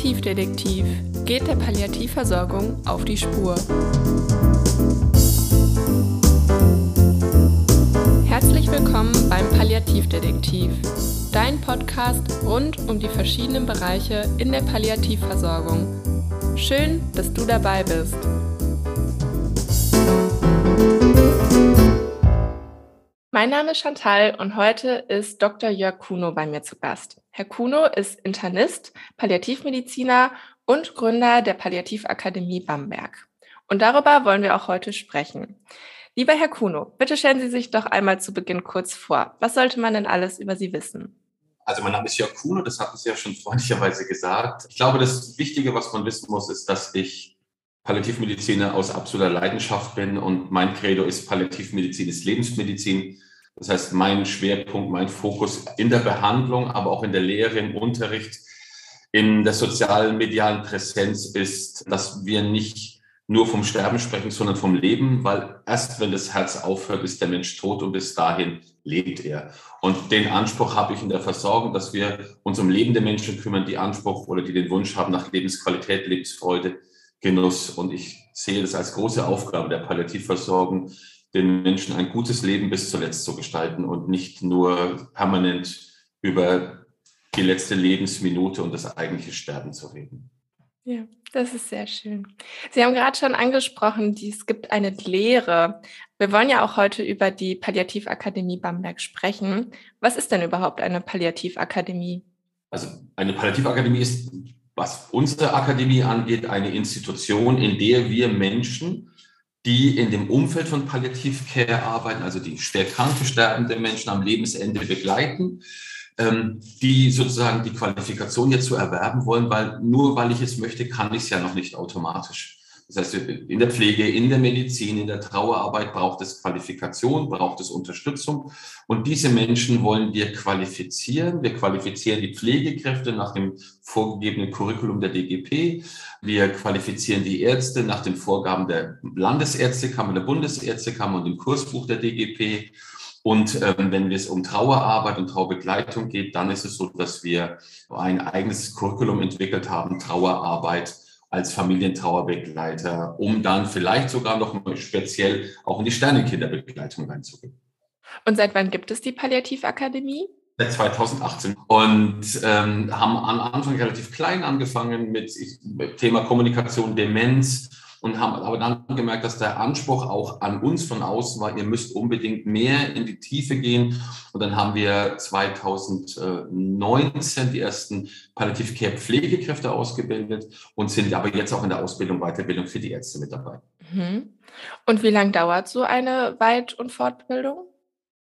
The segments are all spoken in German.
Palliativdetektiv geht der Palliativversorgung auf die Spur. Herzlich willkommen beim Palliativdetektiv, dein Podcast rund um die verschiedenen Bereiche in der Palliativversorgung. Schön, dass du dabei bist. Mein Name ist Chantal und heute ist Dr. Jörg Kuno bei mir zu Gast. Herr Kuno ist Internist, Palliativmediziner und Gründer der Palliativakademie Bamberg. Und darüber wollen wir auch heute sprechen. Lieber Herr Kuno, bitte stellen Sie sich doch einmal zu Beginn kurz vor. Was sollte man denn alles über Sie wissen? Also mein Name ist Jörg Kuno, das hatten Sie ja schon freundlicherweise gesagt. Ich glaube, das Wichtige, was man wissen muss, ist, dass ich Palliativmediziner aus absoluter Leidenschaft bin und mein Credo ist, Palliativmedizin ist Lebensmedizin. Das heißt, mein Schwerpunkt, mein Fokus in der Behandlung, aber auch in der Lehre, im Unterricht, in der sozialen, medialen Präsenz ist, dass wir nicht nur vom Sterben sprechen, sondern vom Leben, weil erst wenn das Herz aufhört, ist der Mensch tot und bis dahin lebt er. Und den Anspruch habe ich in der Versorgung, dass wir uns um lebende Menschen kümmern, die Anspruch oder die den Wunsch haben nach Lebensqualität, Lebensfreude, Genuss. Und ich sehe das als große Aufgabe der Palliativversorgung, den Menschen ein gutes Leben bis zuletzt zu gestalten und nicht nur permanent über die letzte Lebensminute und das eigentliche Sterben zu reden. Ja, das ist sehr schön. Sie haben gerade schon angesprochen, es gibt eine Lehre. Wir wollen ja auch heute über die Palliativakademie Bamberg sprechen. Was ist denn überhaupt eine Palliativakademie? Also eine Palliativakademie ist, was unsere Akademie angeht, eine Institution, in der wir Menschen die in dem Umfeld von Palliativcare arbeiten, also die schwer kranke, sterbende Menschen am Lebensende begleiten, ähm, die sozusagen die Qualifikation jetzt zu erwerben wollen, weil nur weil ich es möchte, kann ich es ja noch nicht automatisch. Das heißt, in der Pflege, in der Medizin, in der Trauerarbeit braucht es Qualifikation, braucht es Unterstützung. Und diese Menschen wollen wir qualifizieren. Wir qualifizieren die Pflegekräfte nach dem vorgegebenen Curriculum der DGP. Wir qualifizieren die Ärzte nach den Vorgaben der Landesärztekammer, der Bundesärztekammer und dem Kursbuch der DGP. Und ähm, wenn es um Trauerarbeit und Trauerbegleitung geht, dann ist es so, dass wir ein eigenes Curriculum entwickelt haben, Trauerarbeit als Familientrauerbegleiter, um dann vielleicht sogar noch mal speziell auch in die Sternenkinderbegleitung reinzugehen. Und seit wann gibt es die Palliativakademie? Seit 2018 und ähm, haben am Anfang relativ klein angefangen mit, mit Thema Kommunikation, Demenz und haben aber dann gemerkt, dass der Anspruch auch an uns von außen war, ihr müsst unbedingt mehr in die Tiefe gehen. Und dann haben wir 2019 die ersten Palliative Care Pflegekräfte ausgebildet und sind aber jetzt auch in der Ausbildung, Weiterbildung für die Ärzte mit dabei. Mhm. Und wie lange dauert so eine Weit- und Fortbildung?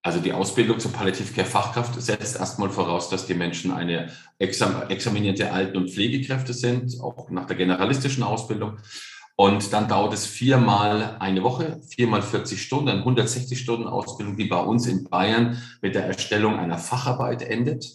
Also die Ausbildung zur Palliative Care Fachkraft setzt erstmal voraus, dass die Menschen eine exam examinierte Alten- und Pflegekräfte sind, auch nach der generalistischen Ausbildung. Und dann dauert es viermal eine Woche, viermal 40 Stunden, eine 160 Stunden Ausbildung, die bei uns in Bayern mit der Erstellung einer Facharbeit endet.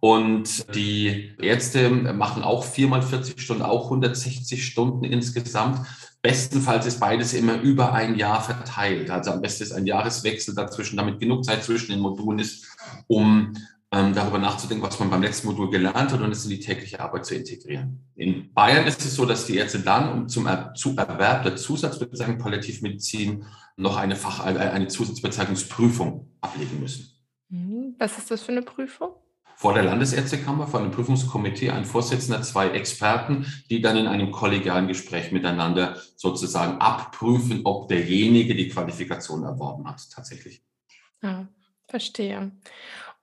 Und die Ärzte machen auch viermal 40 Stunden, auch 160 Stunden insgesamt. Bestenfalls ist beides immer über ein Jahr verteilt. Also am besten ist ein Jahreswechsel dazwischen, damit genug Zeit zwischen den Modulen ist, um ähm, darüber nachzudenken, was man beim letzten Modul gelernt hat und es in die tägliche Arbeit zu integrieren. In Bayern ist es so, dass die Ärzte dann um zum er zu Erwerb der Zusatzbezeichnung Palliativmedizin noch eine, Fach, äh, eine Zusatzbezeichnungsprüfung ablegen müssen. Mhm. Was ist das für eine Prüfung? Vor der Landesärztekammer, vor einem Prüfungskomitee, ein Vorsitzender, zwei Experten, die dann in einem kollegialen Gespräch miteinander sozusagen abprüfen, ob derjenige die Qualifikation erworben hat, tatsächlich. Ja, verstehe.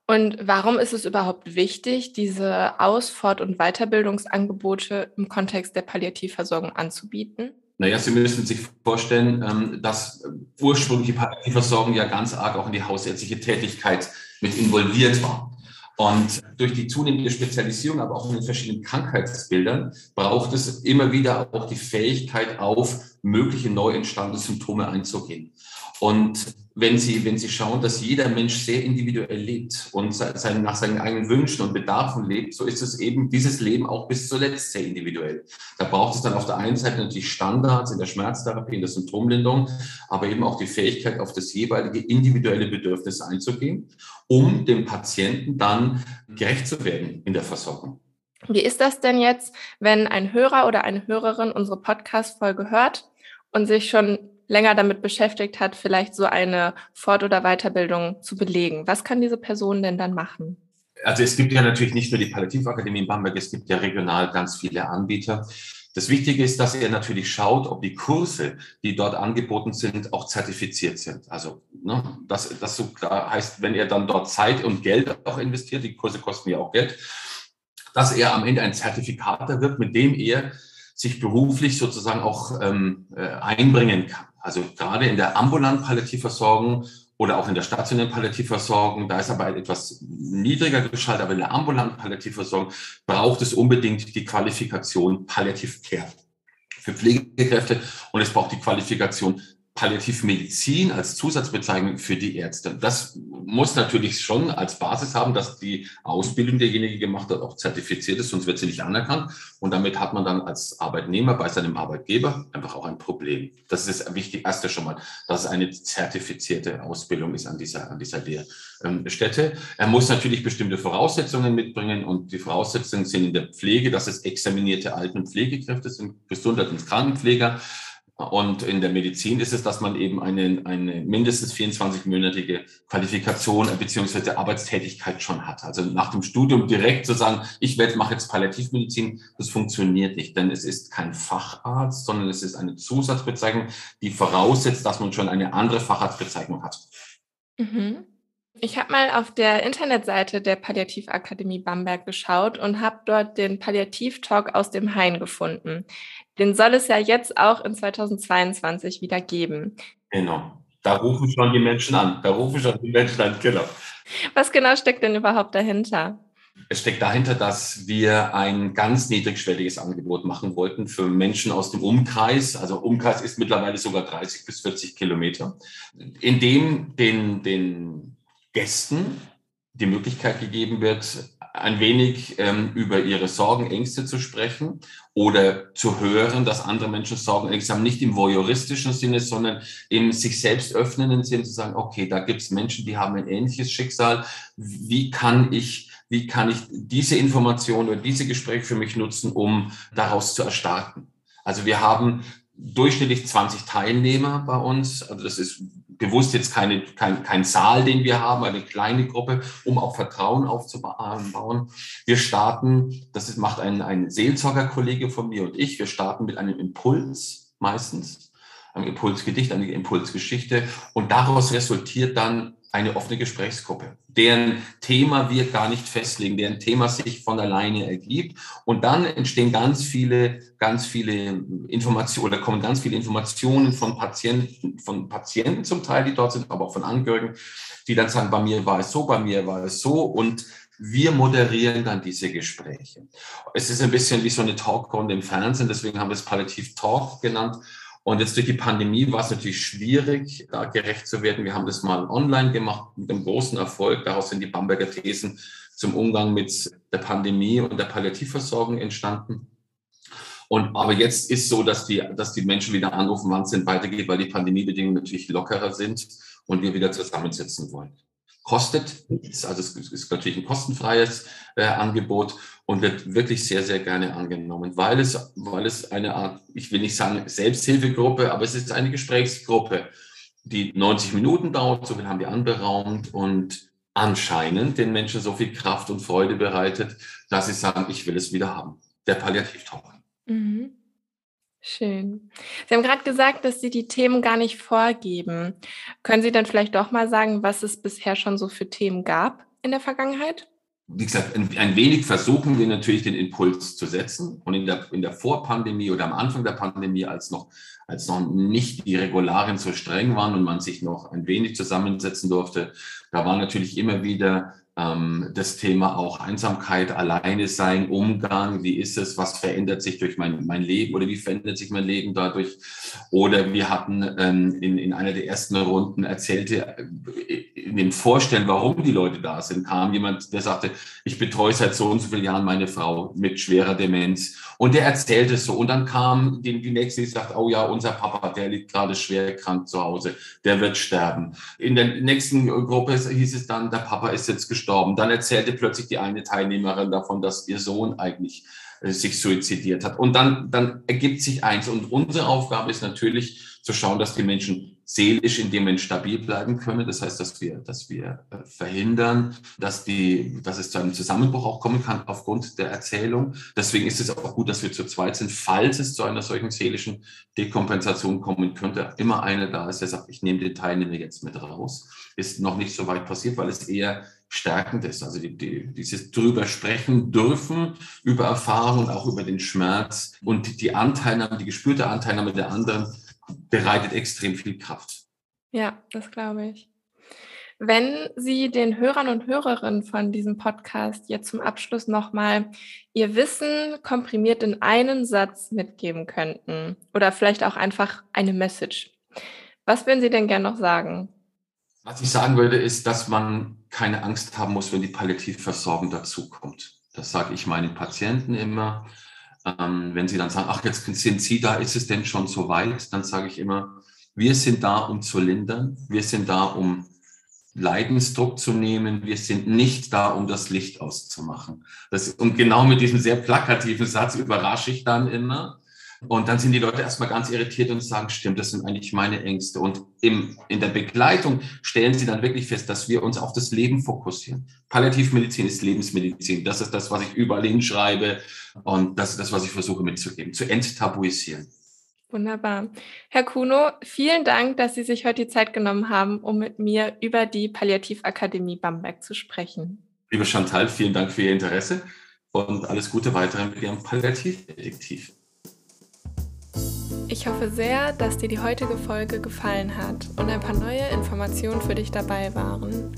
Und warum ist es überhaupt wichtig, diese Aus-, Fort- und Weiterbildungsangebote im Kontext der Palliativversorgung anzubieten? Naja, Sie müssen sich vorstellen, ähm, dass ursprünglich die Palliativversorgung ja ganz arg auch in die hausärztliche Tätigkeit mit involviert war. Und durch die zunehmende Spezialisierung, aber auch in den verschiedenen Krankheitsbildern, braucht es immer wieder auch die Fähigkeit, auf mögliche neu entstandene Symptome einzugehen. Und wenn Sie, wenn Sie schauen, dass jeder Mensch sehr individuell lebt und sein, nach seinen eigenen Wünschen und Bedarfen lebt, so ist es eben dieses Leben auch bis zuletzt sehr individuell. Da braucht es dann auf der einen Seite natürlich Standards in der Schmerztherapie, in der Symptomlinderung, aber eben auch die Fähigkeit, auf das jeweilige individuelle Bedürfnis einzugehen, um dem Patienten dann gerecht zu werden in der Versorgung. Wie ist das denn jetzt, wenn ein Hörer oder eine Hörerin unsere Podcast-Folge hört und sich schon länger damit beschäftigt hat, vielleicht so eine Fort- oder Weiterbildung zu belegen? Was kann diese Person denn dann machen? Also es gibt ja natürlich nicht nur die Palliativakademie in Bamberg, es gibt ja regional ganz viele Anbieter. Das Wichtige ist, dass er natürlich schaut, ob die Kurse, die dort angeboten sind, auch zertifiziert sind. Also ne, das, das so klar heißt, wenn er dann dort Zeit und Geld auch investiert, die Kurse kosten ja auch Geld, dass er am Ende ein Zertifikat erwirbt, mit dem er sich beruflich sozusagen auch ähm, äh, einbringen kann. Also gerade in der ambulanten Palliativversorgung oder auch in der stationären Palliativversorgung, da ist aber etwas niedriger geschaltet, aber in der ambulanten Palliativversorgung braucht es unbedingt die Qualifikation Palliativ Care für Pflegekräfte und es braucht die Qualifikation Palliativmedizin als Zusatzbezeichnung für die Ärzte. Das muss natürlich schon als Basis haben, dass die Ausbildung derjenige gemacht hat, auch zertifiziert ist, sonst wird sie nicht anerkannt. Und damit hat man dann als Arbeitnehmer bei seinem Arbeitgeber einfach auch ein Problem. Das ist das Wichtigste erste schon mal, dass es eine zertifizierte Ausbildung ist an dieser, an dieser Lehrstätte. Er muss natürlich bestimmte Voraussetzungen mitbringen und die Voraussetzungen sind in der Pflege, dass es examinierte Alten- und Pflegekräfte sind, Gesundheits- und Krankenpfleger und in der Medizin ist es, dass man eben eine, eine mindestens 24-monatige Qualifikation bzw. Arbeitstätigkeit schon hat. Also nach dem Studium direkt zu sagen, ich werde, mache jetzt Palliativmedizin, das funktioniert nicht, denn es ist kein Facharzt, sondern es ist eine Zusatzbezeichnung, die voraussetzt, dass man schon eine andere Facharztbezeichnung hat. Mhm. Ich habe mal auf der Internetseite der Palliativakademie Bamberg geschaut und habe dort den Palliativ-Talk aus dem Hain gefunden. Den soll es ja jetzt auch in 2022 wieder geben. Genau. Da rufen schon die Menschen an. Da rufen schon die Menschen an, genau. Was genau steckt denn überhaupt dahinter? Es steckt dahinter, dass wir ein ganz niedrigschwelliges Angebot machen wollten für Menschen aus dem Umkreis. Also Umkreis ist mittlerweile sogar 30 bis 40 Kilometer, in dem den, den Gästen die Möglichkeit gegeben wird, ein wenig ähm, über ihre Sorgen, Ängste zu sprechen oder zu hören, dass andere Menschen Sorgen, Ängste haben, nicht im voyeuristischen Sinne, sondern im sich selbst öffnenden Sinne zu sagen, okay, da gibt es Menschen, die haben ein ähnliches Schicksal. Wie kann ich, wie kann ich diese Information oder diese Gespräche für mich nutzen, um daraus zu erstarken? Also wir haben durchschnittlich 20 Teilnehmer bei uns. Also das ist bewusst jetzt keine, kein, kein Saal, den wir haben, eine kleine Gruppe, um auch Vertrauen aufzubauen. Wir starten, das macht ein, ein Seelsorgerkollege von mir und ich, wir starten mit einem Impuls meistens, einem Impulsgedicht, eine Impulsgeschichte und daraus resultiert dann eine offene Gesprächsgruppe, deren Thema wir gar nicht festlegen, deren Thema sich von alleine ergibt. Und dann entstehen ganz viele, ganz viele Informationen oder kommen ganz viele Informationen von Patienten, von Patienten zum Teil, die dort sind, aber auch von Angehörigen, die dann sagen, bei mir war es so, bei mir war es so. Und wir moderieren dann diese Gespräche. Es ist ein bisschen wie so eine Talkrunde im Fernsehen, deswegen haben wir es Palliativ Talk genannt. Und jetzt durch die Pandemie war es natürlich schwierig, da gerecht zu werden. Wir haben das mal online gemacht mit einem großen Erfolg. Daraus sind die Bamberger Thesen zum Umgang mit der Pandemie und der Palliativversorgung entstanden. Und aber jetzt ist so, dass die, dass die Menschen wieder anrufen, wann es denn weitergeht, weil die Pandemiebedingungen natürlich lockerer sind und wir wieder zusammensitzen wollen kostet nichts. Also es ist natürlich ein kostenfreies äh, Angebot und wird wirklich sehr, sehr gerne angenommen, weil es, weil es eine Art, ich will nicht sagen Selbsthilfegruppe, aber es ist eine Gesprächsgruppe, die 90 Minuten dauert, so viel haben wir anberaumt und anscheinend den Menschen so viel Kraft und Freude bereitet, dass sie sagen, ich will es wieder haben. Der Palliativtalk. Schön. Sie haben gerade gesagt, dass Sie die Themen gar nicht vorgeben. Können Sie dann vielleicht doch mal sagen, was es bisher schon so für Themen gab in der Vergangenheit? Wie gesagt, ein, ein wenig versuchen wir natürlich den Impuls zu setzen. Und in der, in der Vorpandemie oder am Anfang der Pandemie, als noch, als noch nicht die Regularien so streng waren und man sich noch ein wenig zusammensetzen durfte, da war natürlich immer wieder ähm, das Thema auch Einsamkeit, alleine sein, Umgang, wie ist es, was verändert sich durch mein, mein Leben oder wie verändert sich mein Leben dadurch. Oder wir hatten ähm, in, in einer der ersten Runden erzählte, äh, in dem Vorstellen, warum die Leute da sind, kam jemand, der sagte, ich betreue seit so und so vielen Jahren meine Frau mit schwerer Demenz. Und der erzählte es so. Und dann kam die, die nächste, die sagt, oh ja, unser Papa, der liegt gerade schwer krank zu Hause, der wird sterben. In der nächsten Gruppe hieß es dann, der Papa ist jetzt gestorben. Dann erzählte plötzlich die eine Teilnehmerin davon, dass ihr Sohn eigentlich äh, sich suizidiert hat. Und dann, dann ergibt sich eins. Und unsere Aufgabe ist natürlich zu schauen, dass die Menschen seelisch in dem Moment stabil bleiben können. Das heißt, dass wir, dass wir äh, verhindern, dass, die, dass es zu einem Zusammenbruch auch kommen kann aufgrund der Erzählung. Deswegen ist es auch gut, dass wir zu zweit sind, falls es zu einer solchen seelischen Dekompensation kommen könnte. Immer einer da ist, der sagt, ich nehme den Teilnehmer jetzt mit raus. Ist noch nicht so weit passiert, weil es eher stärkend ist. Also die, die, dieses drüber sprechen dürfen, über Erfahrung auch über den Schmerz und die Anteilnahme, die gespürte Anteilnahme der anderen bereitet extrem viel Kraft. Ja, das glaube ich. Wenn Sie den Hörern und Hörerinnen von diesem Podcast jetzt zum Abschluss nochmal Ihr Wissen komprimiert in einen Satz mitgeben könnten oder vielleicht auch einfach eine Message, was würden Sie denn gern noch sagen? Was ich sagen würde, ist, dass man keine Angst haben muss, wenn die Palliativversorgung dazukommt. Das sage ich meinen Patienten immer. Ähm, wenn sie dann sagen, ach, jetzt sind Sie da, ist es denn schon so weit? Dann sage ich immer, wir sind da, um zu lindern. Wir sind da, um Leidensdruck zu nehmen. Wir sind nicht da, um das Licht auszumachen. Das, und genau mit diesem sehr plakativen Satz überrasche ich dann immer. Und dann sind die Leute erstmal ganz irritiert und sagen, stimmt, das sind eigentlich meine Ängste. Und im, in der Begleitung stellen sie dann wirklich fest, dass wir uns auf das Leben fokussieren. Palliativmedizin ist Lebensmedizin. Das ist das, was ich überall hinschreibe. Und das ist das, was ich versuche mitzugeben, zu enttabuisieren. Wunderbar. Herr Kuno, vielen Dank, dass Sie sich heute die Zeit genommen haben, um mit mir über die Palliativakademie Bamberg zu sprechen. Liebe Chantal, vielen Dank für Ihr Interesse und alles Gute weiterhin mit Ihrem Palliativdetektiv. Ich hoffe sehr, dass dir die heutige Folge gefallen hat und ein paar neue Informationen für dich dabei waren.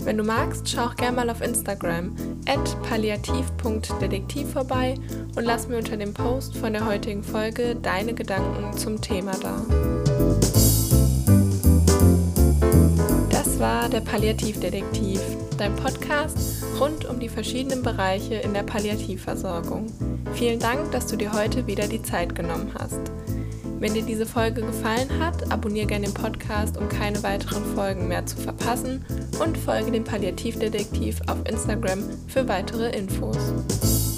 Wenn du magst, schau auch gerne mal auf Instagram at palliativ.detektiv vorbei und lass mir unter dem Post von der heutigen Folge deine Gedanken zum Thema da. Das war der Palliativdetektiv, dein Podcast rund um die verschiedenen Bereiche in der Palliativversorgung. Vielen Dank, dass du dir heute wieder die Zeit genommen hast. Wenn dir diese Folge gefallen hat, abonniere gerne den Podcast, um keine weiteren Folgen mehr zu verpassen und folge dem Palliativdetektiv auf Instagram für weitere Infos.